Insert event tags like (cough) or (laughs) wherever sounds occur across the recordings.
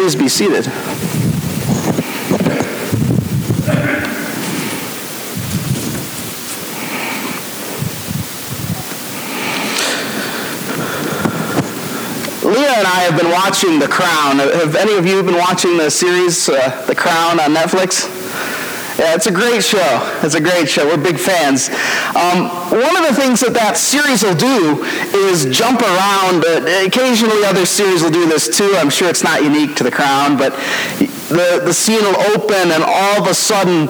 Please be seated. Leah and I have been watching The Crown. Have any of you been watching the series uh, The Crown on Netflix? Yeah, it's a great show. It's a great show. We're big fans. Um, one of the things that that series will do is jump around. Occasionally, other series will do this too. I'm sure it's not unique to The Crown, but the, the scene will open, and all of a sudden,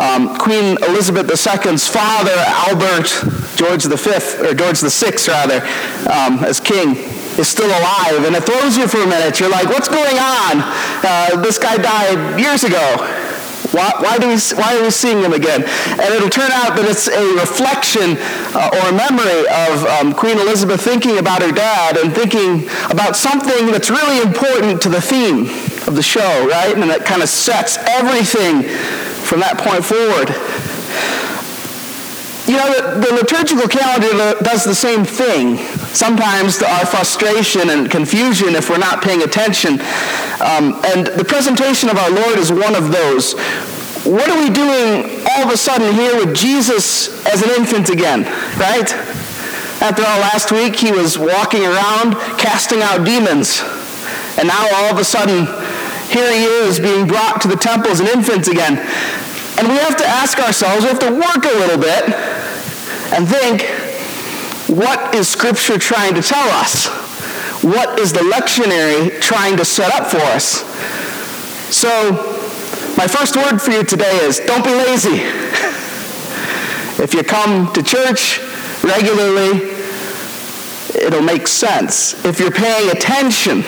um, Queen Elizabeth II's father, Albert George V, or George VI rather, um, as king, is still alive. And it throws you for a minute. You're like, what's going on? Uh, this guy died years ago. Why, why, do we, why are we seeing him again? And it'll turn out that it's a reflection uh, or a memory of um, Queen Elizabeth thinking about her dad and thinking about something that's really important to the theme of the show, right? And that kind of sets everything from that point forward. You know, the, the, liturgical calendar does the same thing. Sometimes our frustration and confusion if we're not paying attention. Um, and the presentation of our Lord is one of those. What are we doing all of a sudden here with Jesus as an infant again, right? After all, last week he was walking around casting out demons. And now all of a sudden, here he is being brought to the temple as an infant again. And we have to ask ourselves, we have to work a little bit and think, what is Scripture trying to tell us? What is the lectionary trying to set up for us? So, my first word for you today is don't be lazy. (laughs) if you come to church regularly, it'll make sense. If you're paying attention,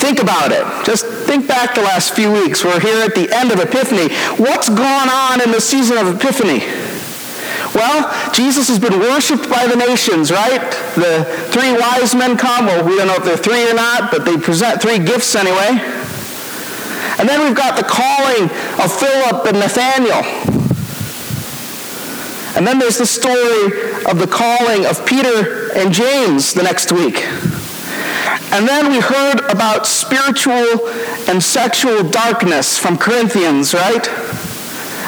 Think about it. Just think back the last few weeks. We're here at the end of Epiphany. What's gone on in the season of Epiphany? Well, Jesus has been worshiped by the nations, right? The three wise men come. Well, we don't know if they're three or not, but they present three gifts anyway. And then we've got the calling of Philip and Nathaniel. And then there's the story of the calling of Peter and James the next week. And then we heard about spiritual and sexual darkness from Corinthians, right?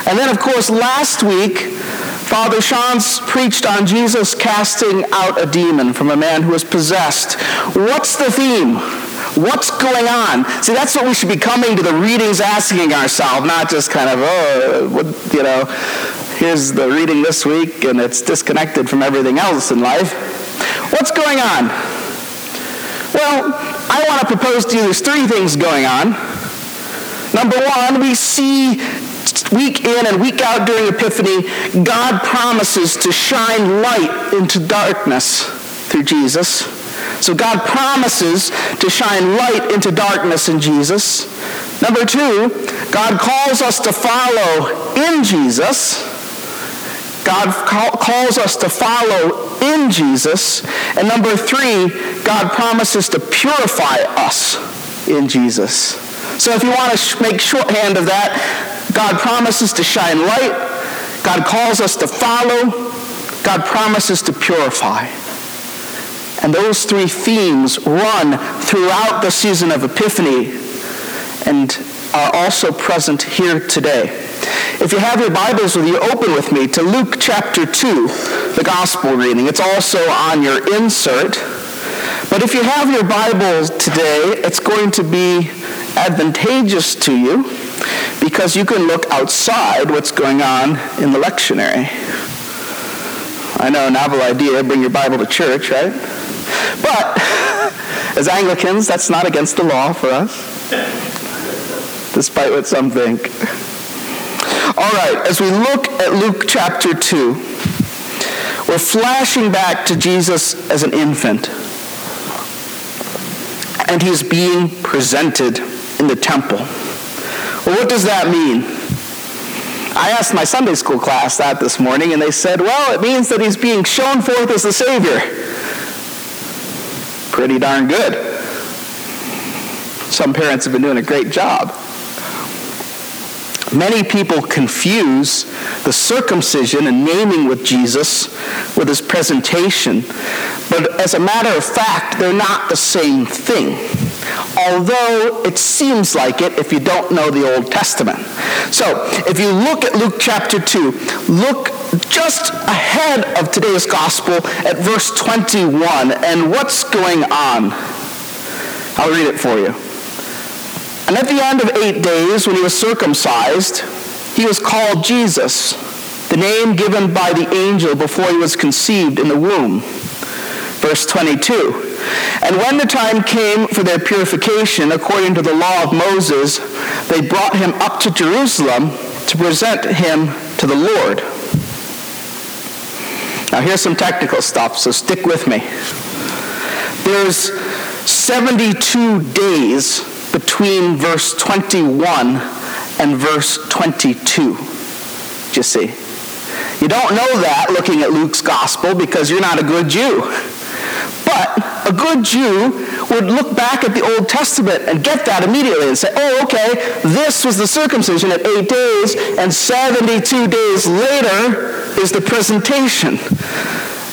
And then, of course, last week, Father Sean's preached on Jesus casting out a demon from a man who was possessed. What's the theme? What's going on? See, that's what we should be coming to the readings asking ourselves, not just kind of, oh, what, you know, here's the reading this week and it's disconnected from everything else in life. What's going on? Well, I want to propose to you there's three things going on. Number one, we see week in and week out during Epiphany, God promises to shine light into darkness through Jesus. So God promises to shine light into darkness in Jesus. Number two, God calls us to follow in Jesus. God calls us to follow in Jesus. And number three, God promises to purify us in Jesus. So if you want to make shorthand of that, God promises to shine light. God calls us to follow. God promises to purify. And those three themes run throughout the season of Epiphany and are also present here today. If you have your Bibles with you, open with me to Luke chapter 2, the gospel reading. It's also on your insert. But if you have your Bible today, it's going to be advantageous to you because you can look outside what's going on in the lectionary. I know, novel idea, bring your Bible to church, right? But (laughs) as Anglicans, that's not against the law for us, despite what some think. All right, as we look at Luke chapter 2, we're flashing back to Jesus as an infant. And he's being presented in the temple. Well, what does that mean? I asked my Sunday school class that this morning, and they said, well, it means that he's being shown forth as the Savior. Pretty darn good. Some parents have been doing a great job. Many people confuse the circumcision and naming with Jesus with his presentation, but as a matter of fact, they're not the same thing. Although it seems like it if you don't know the Old Testament. So, if you look at Luke chapter 2, look just ahead of today's gospel at verse 21 and what's going on. I'll read it for you. And at the end of eight days, when he was circumcised, he was called Jesus, the name given by the angel before he was conceived in the womb. Verse 22. And when the time came for their purification, according to the law of Moses, they brought him up to Jerusalem to present him to the Lord. Now, here's some technical stuff, so stick with me. There's 72 days between verse 21 and verse 22. You see. You don't know that looking at Luke's gospel because you're not a good Jew. But a good Jew would look back at the Old Testament and get that immediately and say, oh, okay, this was the circumcision at eight days, and 72 days later is the presentation.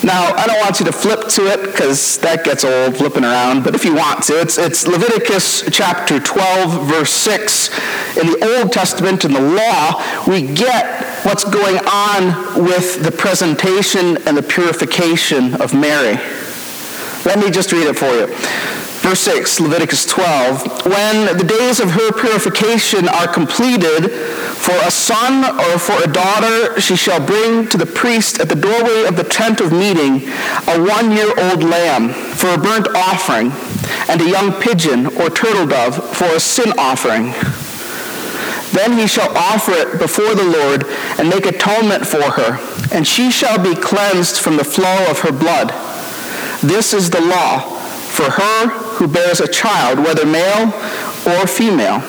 Now, I don't want you to flip to it because that gets old flipping around, but if you want to, it's, it's Leviticus chapter 12, verse 6. In the Old Testament, in the law, we get what's going on with the presentation and the purification of Mary. Let me just read it for you. Verse 6, Leviticus 12. When the days of her purification are completed, for a son or for a daughter she shall bring to the priest at the doorway of the tent of meeting a one-year-old lamb for a burnt offering, and a young pigeon or turtle dove for a sin offering. Then he shall offer it before the Lord and make atonement for her, and she shall be cleansed from the flow of her blood. This is the law for her who bears a child, whether male or female.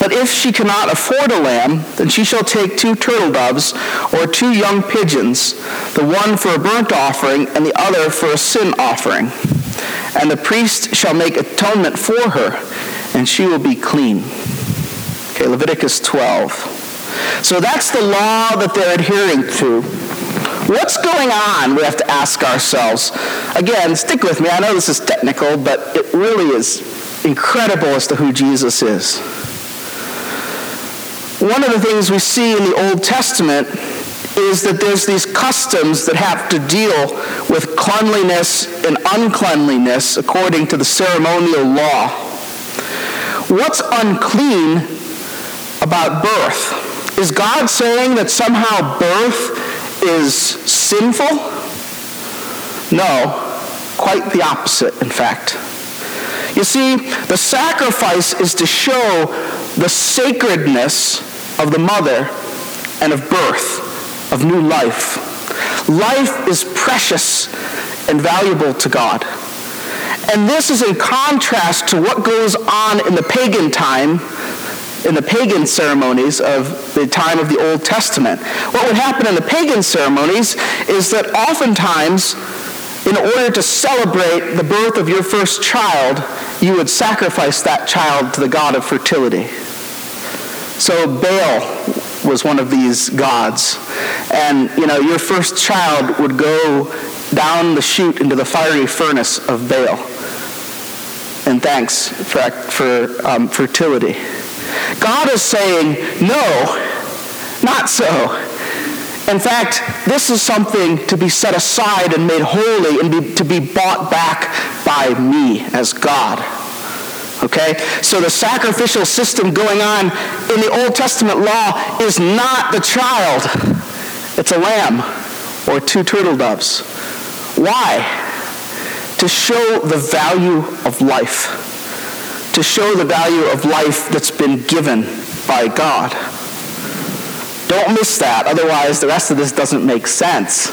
But if she cannot afford a lamb, then she shall take two turtle doves or two young pigeons, the one for a burnt offering and the other for a sin offering. And the priest shall make atonement for her, and she will be clean. Okay, Leviticus 12. So that's the law that they're adhering to. What's going on? We have to ask ourselves. Again, stick with me. I know this is technical, but it really is incredible as to who Jesus is. One of the things we see in the Old Testament is that there's these customs that have to deal with cleanliness and uncleanliness according to the ceremonial law. What's unclean about birth? Is God saying that somehow birth is sinful? No, quite the opposite, in fact. You see, the sacrifice is to show the sacredness of the mother and of birth, of new life. Life is precious and valuable to God. And this is in contrast to what goes on in the pagan time in the pagan ceremonies of the time of the Old Testament. What would happen in the pagan ceremonies is that oftentimes, in order to celebrate the birth of your first child, you would sacrifice that child to the god of fertility. So Baal was one of these gods. And, you know, your first child would go down the chute into the fiery furnace of Baal. And thanks for, for um, fertility. God is saying, no, not so. In fact, this is something to be set aside and made holy and be, to be bought back by me as God. Okay? So the sacrificial system going on in the Old Testament law is not the child. It's a lamb or two turtle doves. Why? To show the value of life to show the value of life that's been given by God. Don't miss that, otherwise, the rest of this doesn't make sense.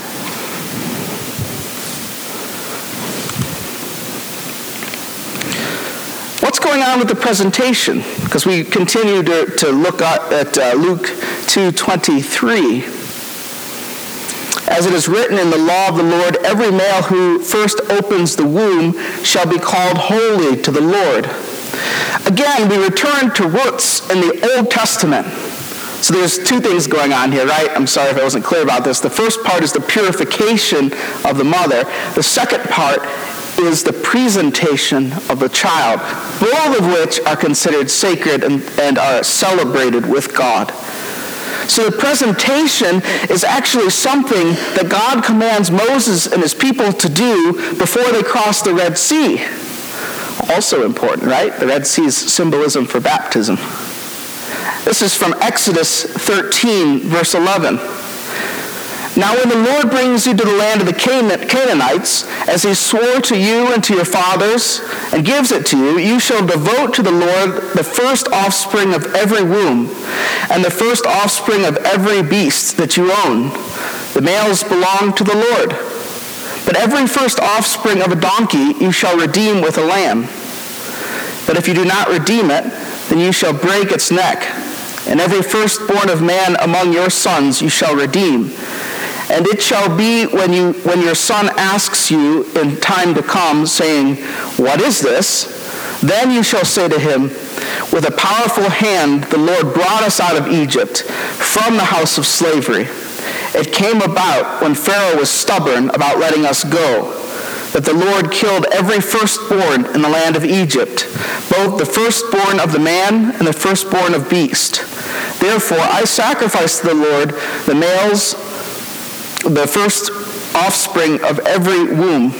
What's going on with the presentation? Because we continue to, to look at, at uh, Luke 2.23. As it is written in the law of the Lord, every male who first opens the womb shall be called holy to the Lord. Again, we return to roots in the Old Testament. So there's two things going on here, right? I'm sorry if I wasn't clear about this. The first part is the purification of the mother. The second part is the presentation of the child, both of which are considered sacred and, and are celebrated with God. So the presentation is actually something that God commands Moses and his people to do before they cross the Red Sea. Also important, right? The Red Sea's symbolism for baptism. This is from Exodus 13, verse 11. Now when the Lord brings you to the land of the Canaanites, as he swore to you and to your fathers, and gives it to you, you shall devote to the Lord the first offspring of every womb, and the first offspring of every beast that you own. The males belong to the Lord. But every first offspring of a donkey you shall redeem with a lamb. But if you do not redeem it, then you shall break its neck. And every firstborn of man among your sons you shall redeem. And it shall be when, you, when your son asks you in time to come, saying, What is this? Then you shall say to him, With a powerful hand the Lord brought us out of Egypt, from the house of slavery. It came about when Pharaoh was stubborn about letting us go, that the Lord killed every firstborn in the land of Egypt, both the firstborn of the man and the firstborn of beast. Therefore I sacrificed to the Lord the males the first offspring of every womb,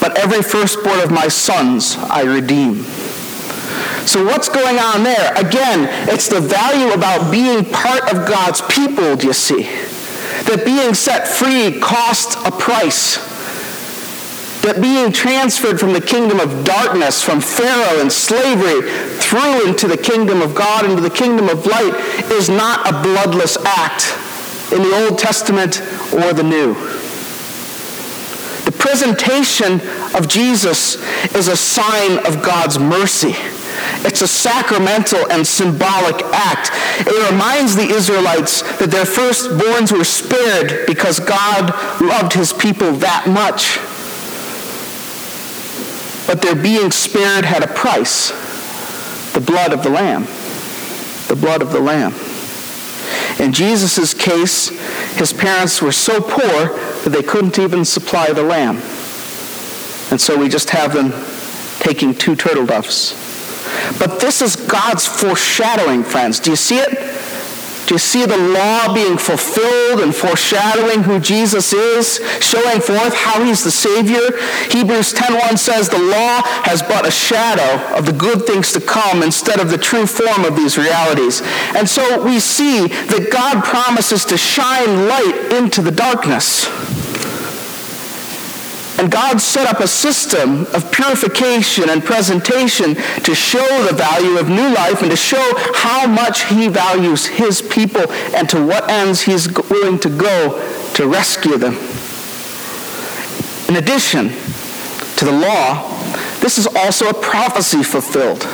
but every firstborn of my sons I redeem. So what's going on there? Again, it's the value about being part of God's people, do you see? That being set free costs a price. That being transferred from the kingdom of darkness, from Pharaoh and slavery, through into the kingdom of God, into the kingdom of light, is not a bloodless act in the Old Testament or the New. The presentation of Jesus is a sign of God's mercy. It's a sacramental and symbolic act. It reminds the Israelites that their firstborns were spared because God loved his people that much. But their being spared had a price the blood of the Lamb. The blood of the Lamb. In Jesus' case, his parents were so poor that they couldn't even supply the lamb. And so we just have them taking two turtle doves. But this is God's foreshadowing, friends. Do you see it? Do you see the law being fulfilled and foreshadowing who Jesus is, showing forth how he's the Savior? Hebrews 10.1 says the law has but a shadow of the good things to come instead of the true form of these realities. And so we see that God promises to shine light into the darkness. And God set up a system of purification and presentation to show the value of new life and to show how much he values his people and to what ends he's willing to go to rescue them. In addition to the law, this is also a prophecy fulfilled.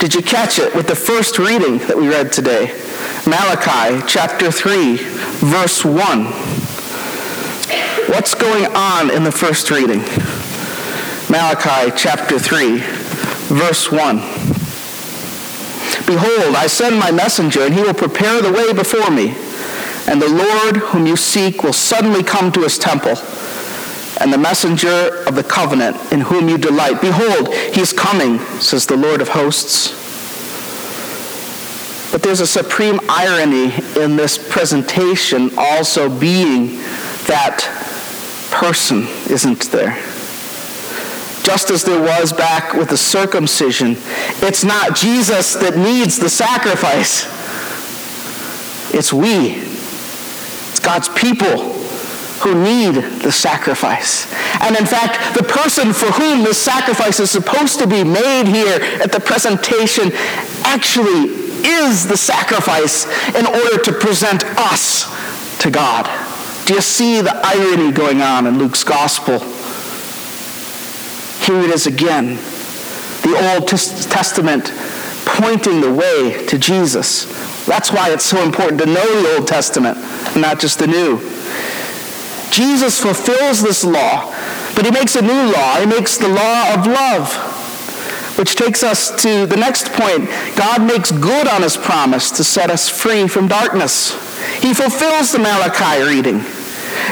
Did you catch it with the first reading that we read today? Malachi chapter 3, verse 1. What's going on in the first reading? Malachi chapter 3, verse 1. Behold, I send my messenger, and he will prepare the way before me. And the Lord whom you seek will suddenly come to his temple. And the messenger of the covenant in whom you delight. Behold, he is coming, says the Lord of hosts. But there's a supreme irony in this presentation also being that person isn't there. Just as there was back with the circumcision, it's not Jesus that needs the sacrifice. It's we. It's God's people who need the sacrifice. And in fact, the person for whom this sacrifice is supposed to be made here at the presentation actually is the sacrifice in order to present us to God. Do you see the irony going on in Luke's gospel? Here it is again. The Old Testament pointing the way to Jesus. That's why it's so important to know the Old Testament not just the New. Jesus fulfills this law, but he makes a new law. He makes the law of love, which takes us to the next point. God makes good on his promise to set us free from darkness. He fulfills the Malachi reading.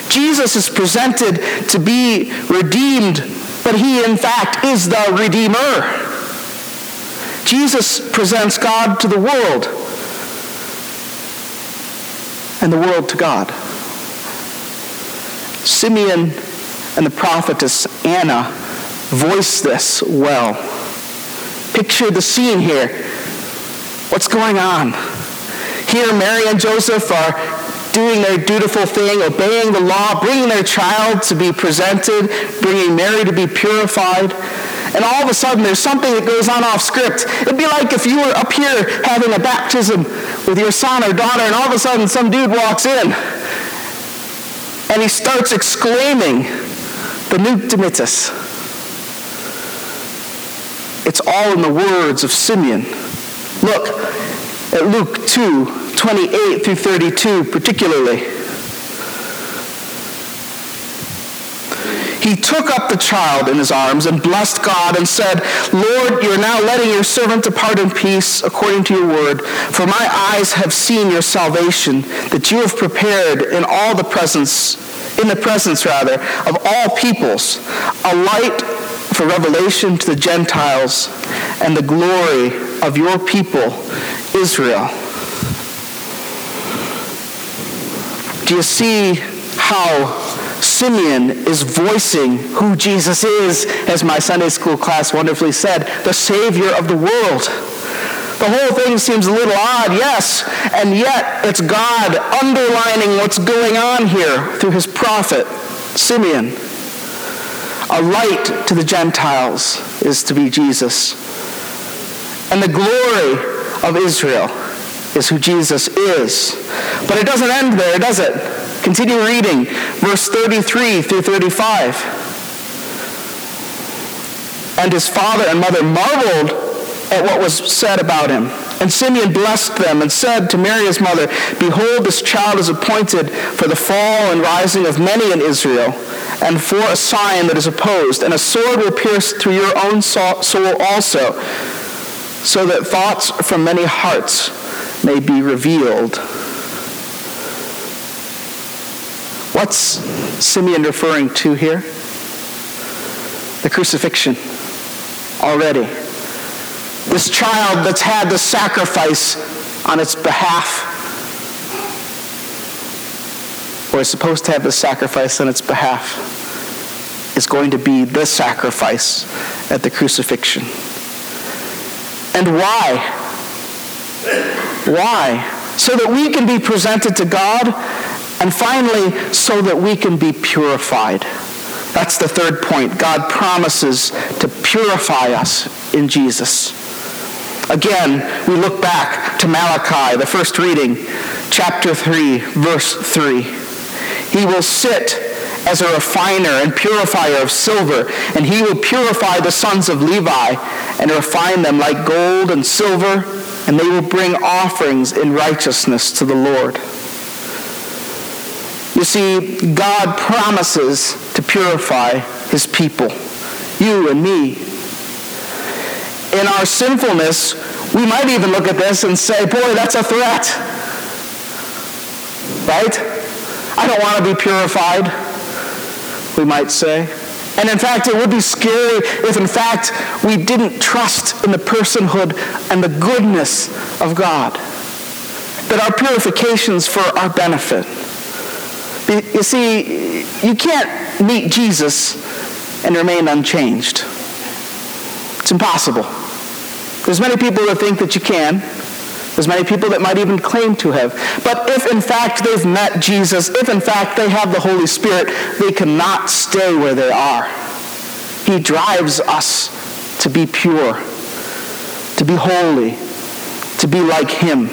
Jesus is presented to be redeemed but he in fact is the Redeemer. Jesus presents God to the world and the world to God. Simeon and the prophetess Anna voice this well. Picture the scene here. What's going on? Here, Mary and Joseph are doing their dutiful thing, obeying the law, bringing their child to be presented, bringing Mary to be purified. And all of a sudden, there's something that goes on off script. It'd be like if you were up here having a baptism with your son or daughter, and all of a sudden, some dude walks in and he starts exclaiming the Nunc Dimittis. It's all in the words of Simeon. Look at Luke 2 28 through 32 particularly. He took up the child in his arms and blessed God and said, Lord, you are now letting your servant depart in peace according to your word. For my eyes have seen your salvation that you have prepared in all the presence, in the presence rather, of all peoples, a light for revelation to the Gentiles and the glory of your people, Israel. Do you see how Simeon is voicing who Jesus is, as my Sunday school class wonderfully said, the Savior of the world? The whole thing seems a little odd, yes, and yet it's God underlining what's going on here through his prophet, Simeon. A light to the Gentiles is to be Jesus. And the glory of Israel is who Jesus is. But it doesn't end there, does it? Continue reading, verse 33 through 35. And his father and mother marveled at what was said about him. And Simeon blessed them and said to Mary his mother, Behold, this child is appointed for the fall and rising of many in Israel, and for a sign that is opposed, and a sword will pierce through your own soul also, so that thoughts from many hearts may be revealed. What's Simeon referring to here? The crucifixion already. This child that's had the sacrifice on its behalf, or is supposed to have the sacrifice on its behalf, is going to be the sacrifice at the crucifixion. And why? Why? So that we can be presented to God, and finally, so that we can be purified. That's the third point. God promises to purify us in Jesus. Again, we look back to Malachi, the first reading, chapter 3, verse 3. He will sit as a refiner and purifier of silver, and he will purify the sons of Levi and refine them like gold and silver and they will bring offerings in righteousness to the Lord. You see, God promises to purify his people, you and me. In our sinfulness, we might even look at this and say, boy, that's a threat. Right? I don't want to be purified, we might say. And in fact, it would be scary if, in fact, we didn't trust in the personhood and the goodness of God. That our purification's for our benefit. You see, you can't meet Jesus and remain unchanged. It's impossible. There's many people that think that you can. There's many people that might even claim to have. But if in fact they've met Jesus, if in fact they have the Holy Spirit, they cannot stay where they are. He drives us to be pure, to be holy, to be like Him.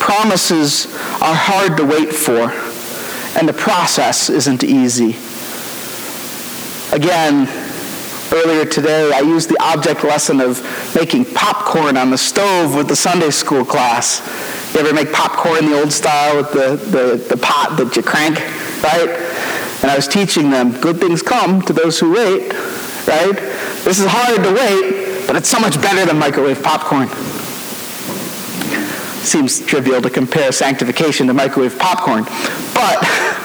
Promises are hard to wait for, and the process isn't easy. Again, Earlier today, I used the object lesson of making popcorn on the stove with the Sunday school class. You ever make popcorn the old style with the, the, the pot that you crank, right? And I was teaching them, good things come to those who wait, right? This is hard to wait, but it's so much better than microwave popcorn. Seems trivial to compare sanctification to microwave popcorn, but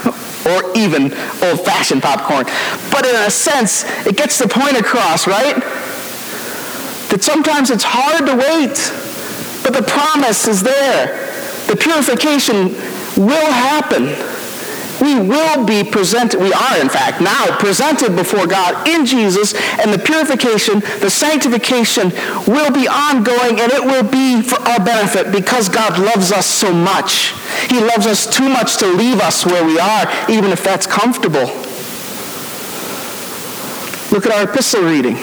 (laughs) or even old-fashioned popcorn. But in a sense, it gets the point across, right? That sometimes it's hard to wait, but the promise is there. The purification will happen we will be presented, we are in fact now presented before God in Jesus, and the purification, the sanctification will be ongoing and it will be for our benefit because God loves us so much. He loves us too much to leave us where we are, even if that's comfortable. Look at our epistle reading.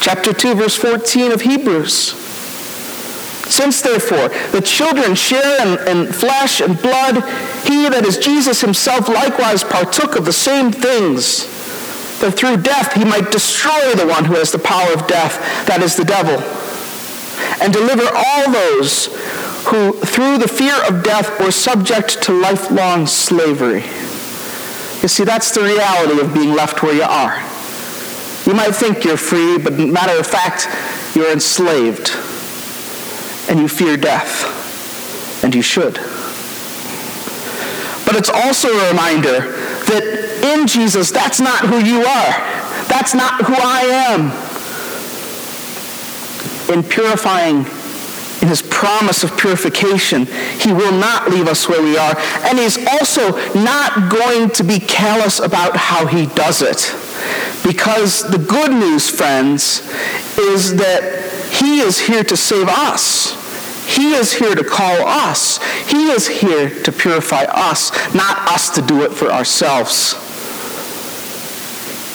Chapter 2, verse 14 of Hebrews. Since therefore the children share in, in, flesh and blood, he that is Jesus himself likewise partook of the same things, that through death he might destroy the one who has the power of death, that is the devil, and deliver all those who through the fear of death were subject to lifelong slavery. You see, that's the reality of being left where you are. You might think you're free, but matter of fact, you're enslaved and you fear death, and you should. But it's also a reminder that in Jesus, that's not who you are. That's not who I am. In purifying, in his promise of purification, he will not leave us where we are. And he's also not going to be callous about how he does it. Because the good news, friends, is that he is here to save us. He is here to call us. He is here to purify us, not us to do it for ourselves.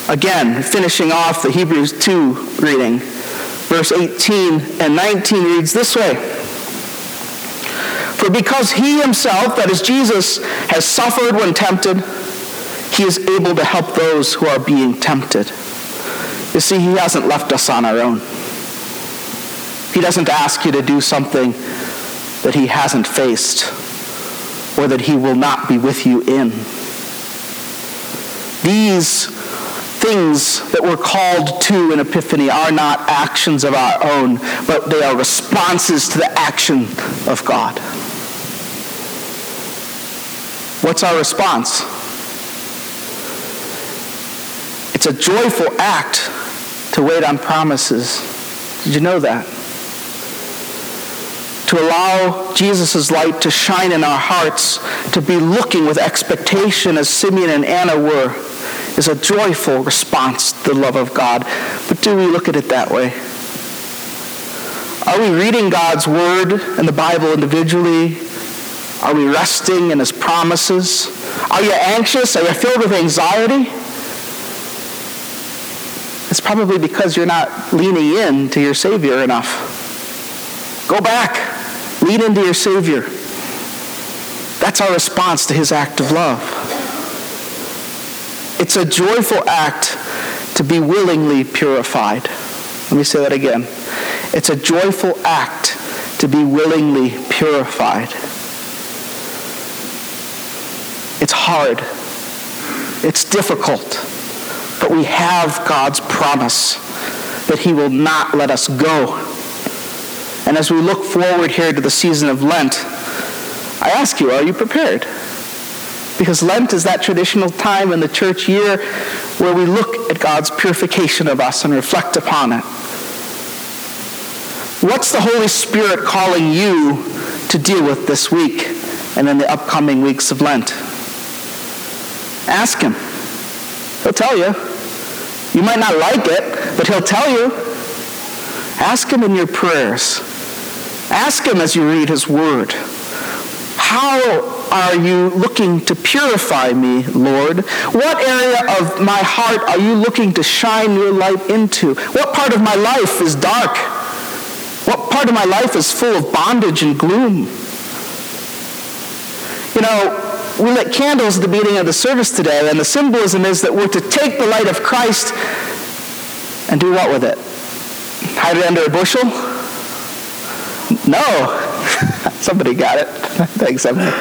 Again, finishing off the Hebrews 2 reading, verse 18 and 19 reads this way. For because he himself, that is Jesus, has suffered when tempted, he is able to help those who are being tempted. You see, he hasn't left us on our own. He doesn't ask you to do something that he hasn't faced or that he will not be with you in. These things that we're called to in Epiphany are not actions of our own, but they are responses to the action of God. What's our response? It's a joyful act to wait on promises. Did you know that? To allow Jesus' light to shine in our hearts, to be looking with expectation as Simeon and Anna were, is a joyful response to the love of God. But do we look at it that way? Are we reading God's Word and the Bible individually? Are we resting in His promises? Are you anxious? Are you filled with anxiety? It's probably because you're not leaning in to your Savior enough. Go back. Lean into your Savior. That's our response to his act of love. It's a joyful act to be willingly purified. Let me say that again. It's a joyful act to be willingly purified. It's hard. It's difficult. But we have God's promise that he will not let us go and as we look forward here to the season of Lent, I ask you, are you prepared? Because Lent is that traditional time in the church year where we look at God's purification of us and reflect upon it. What's the Holy Spirit calling you to deal with this week and in the upcoming weeks of Lent? Ask Him. He'll tell you. You might not like it, but He'll tell you. Ask Him in your prayers. Ask him as you read his word. How are you looking to purify me, Lord? What area of my heart are you looking to shine your light into? What part of my life is dark? What part of my life is full of bondage and gloom? You know, we lit candles at the beginning of the service today, and the symbolism is that we're to take the light of Christ and do what with it? Hide it under a bushel? (laughs) No. Somebody got it. (laughs) Thanks, Emily.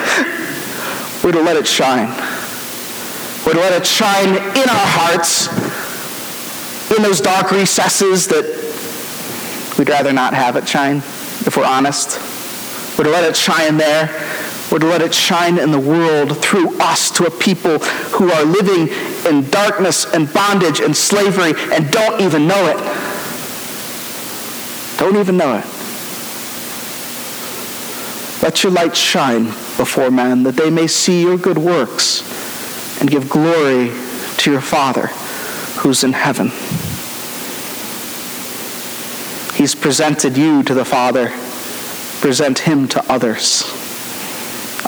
We're to let it shine. We're to let it shine in our hearts, in those dark recesses that we'd rather not have it shine, if we're honest. We're to let it shine there We'd let it shine in the world through us to a people who are living in darkness and bondage and slavery and don't even know it. Don't even know it. Let your light shine before men that they may see your good works and give glory to your Father who's in heaven. He's presented you to the Father. Present him to others.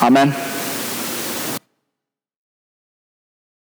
Amen.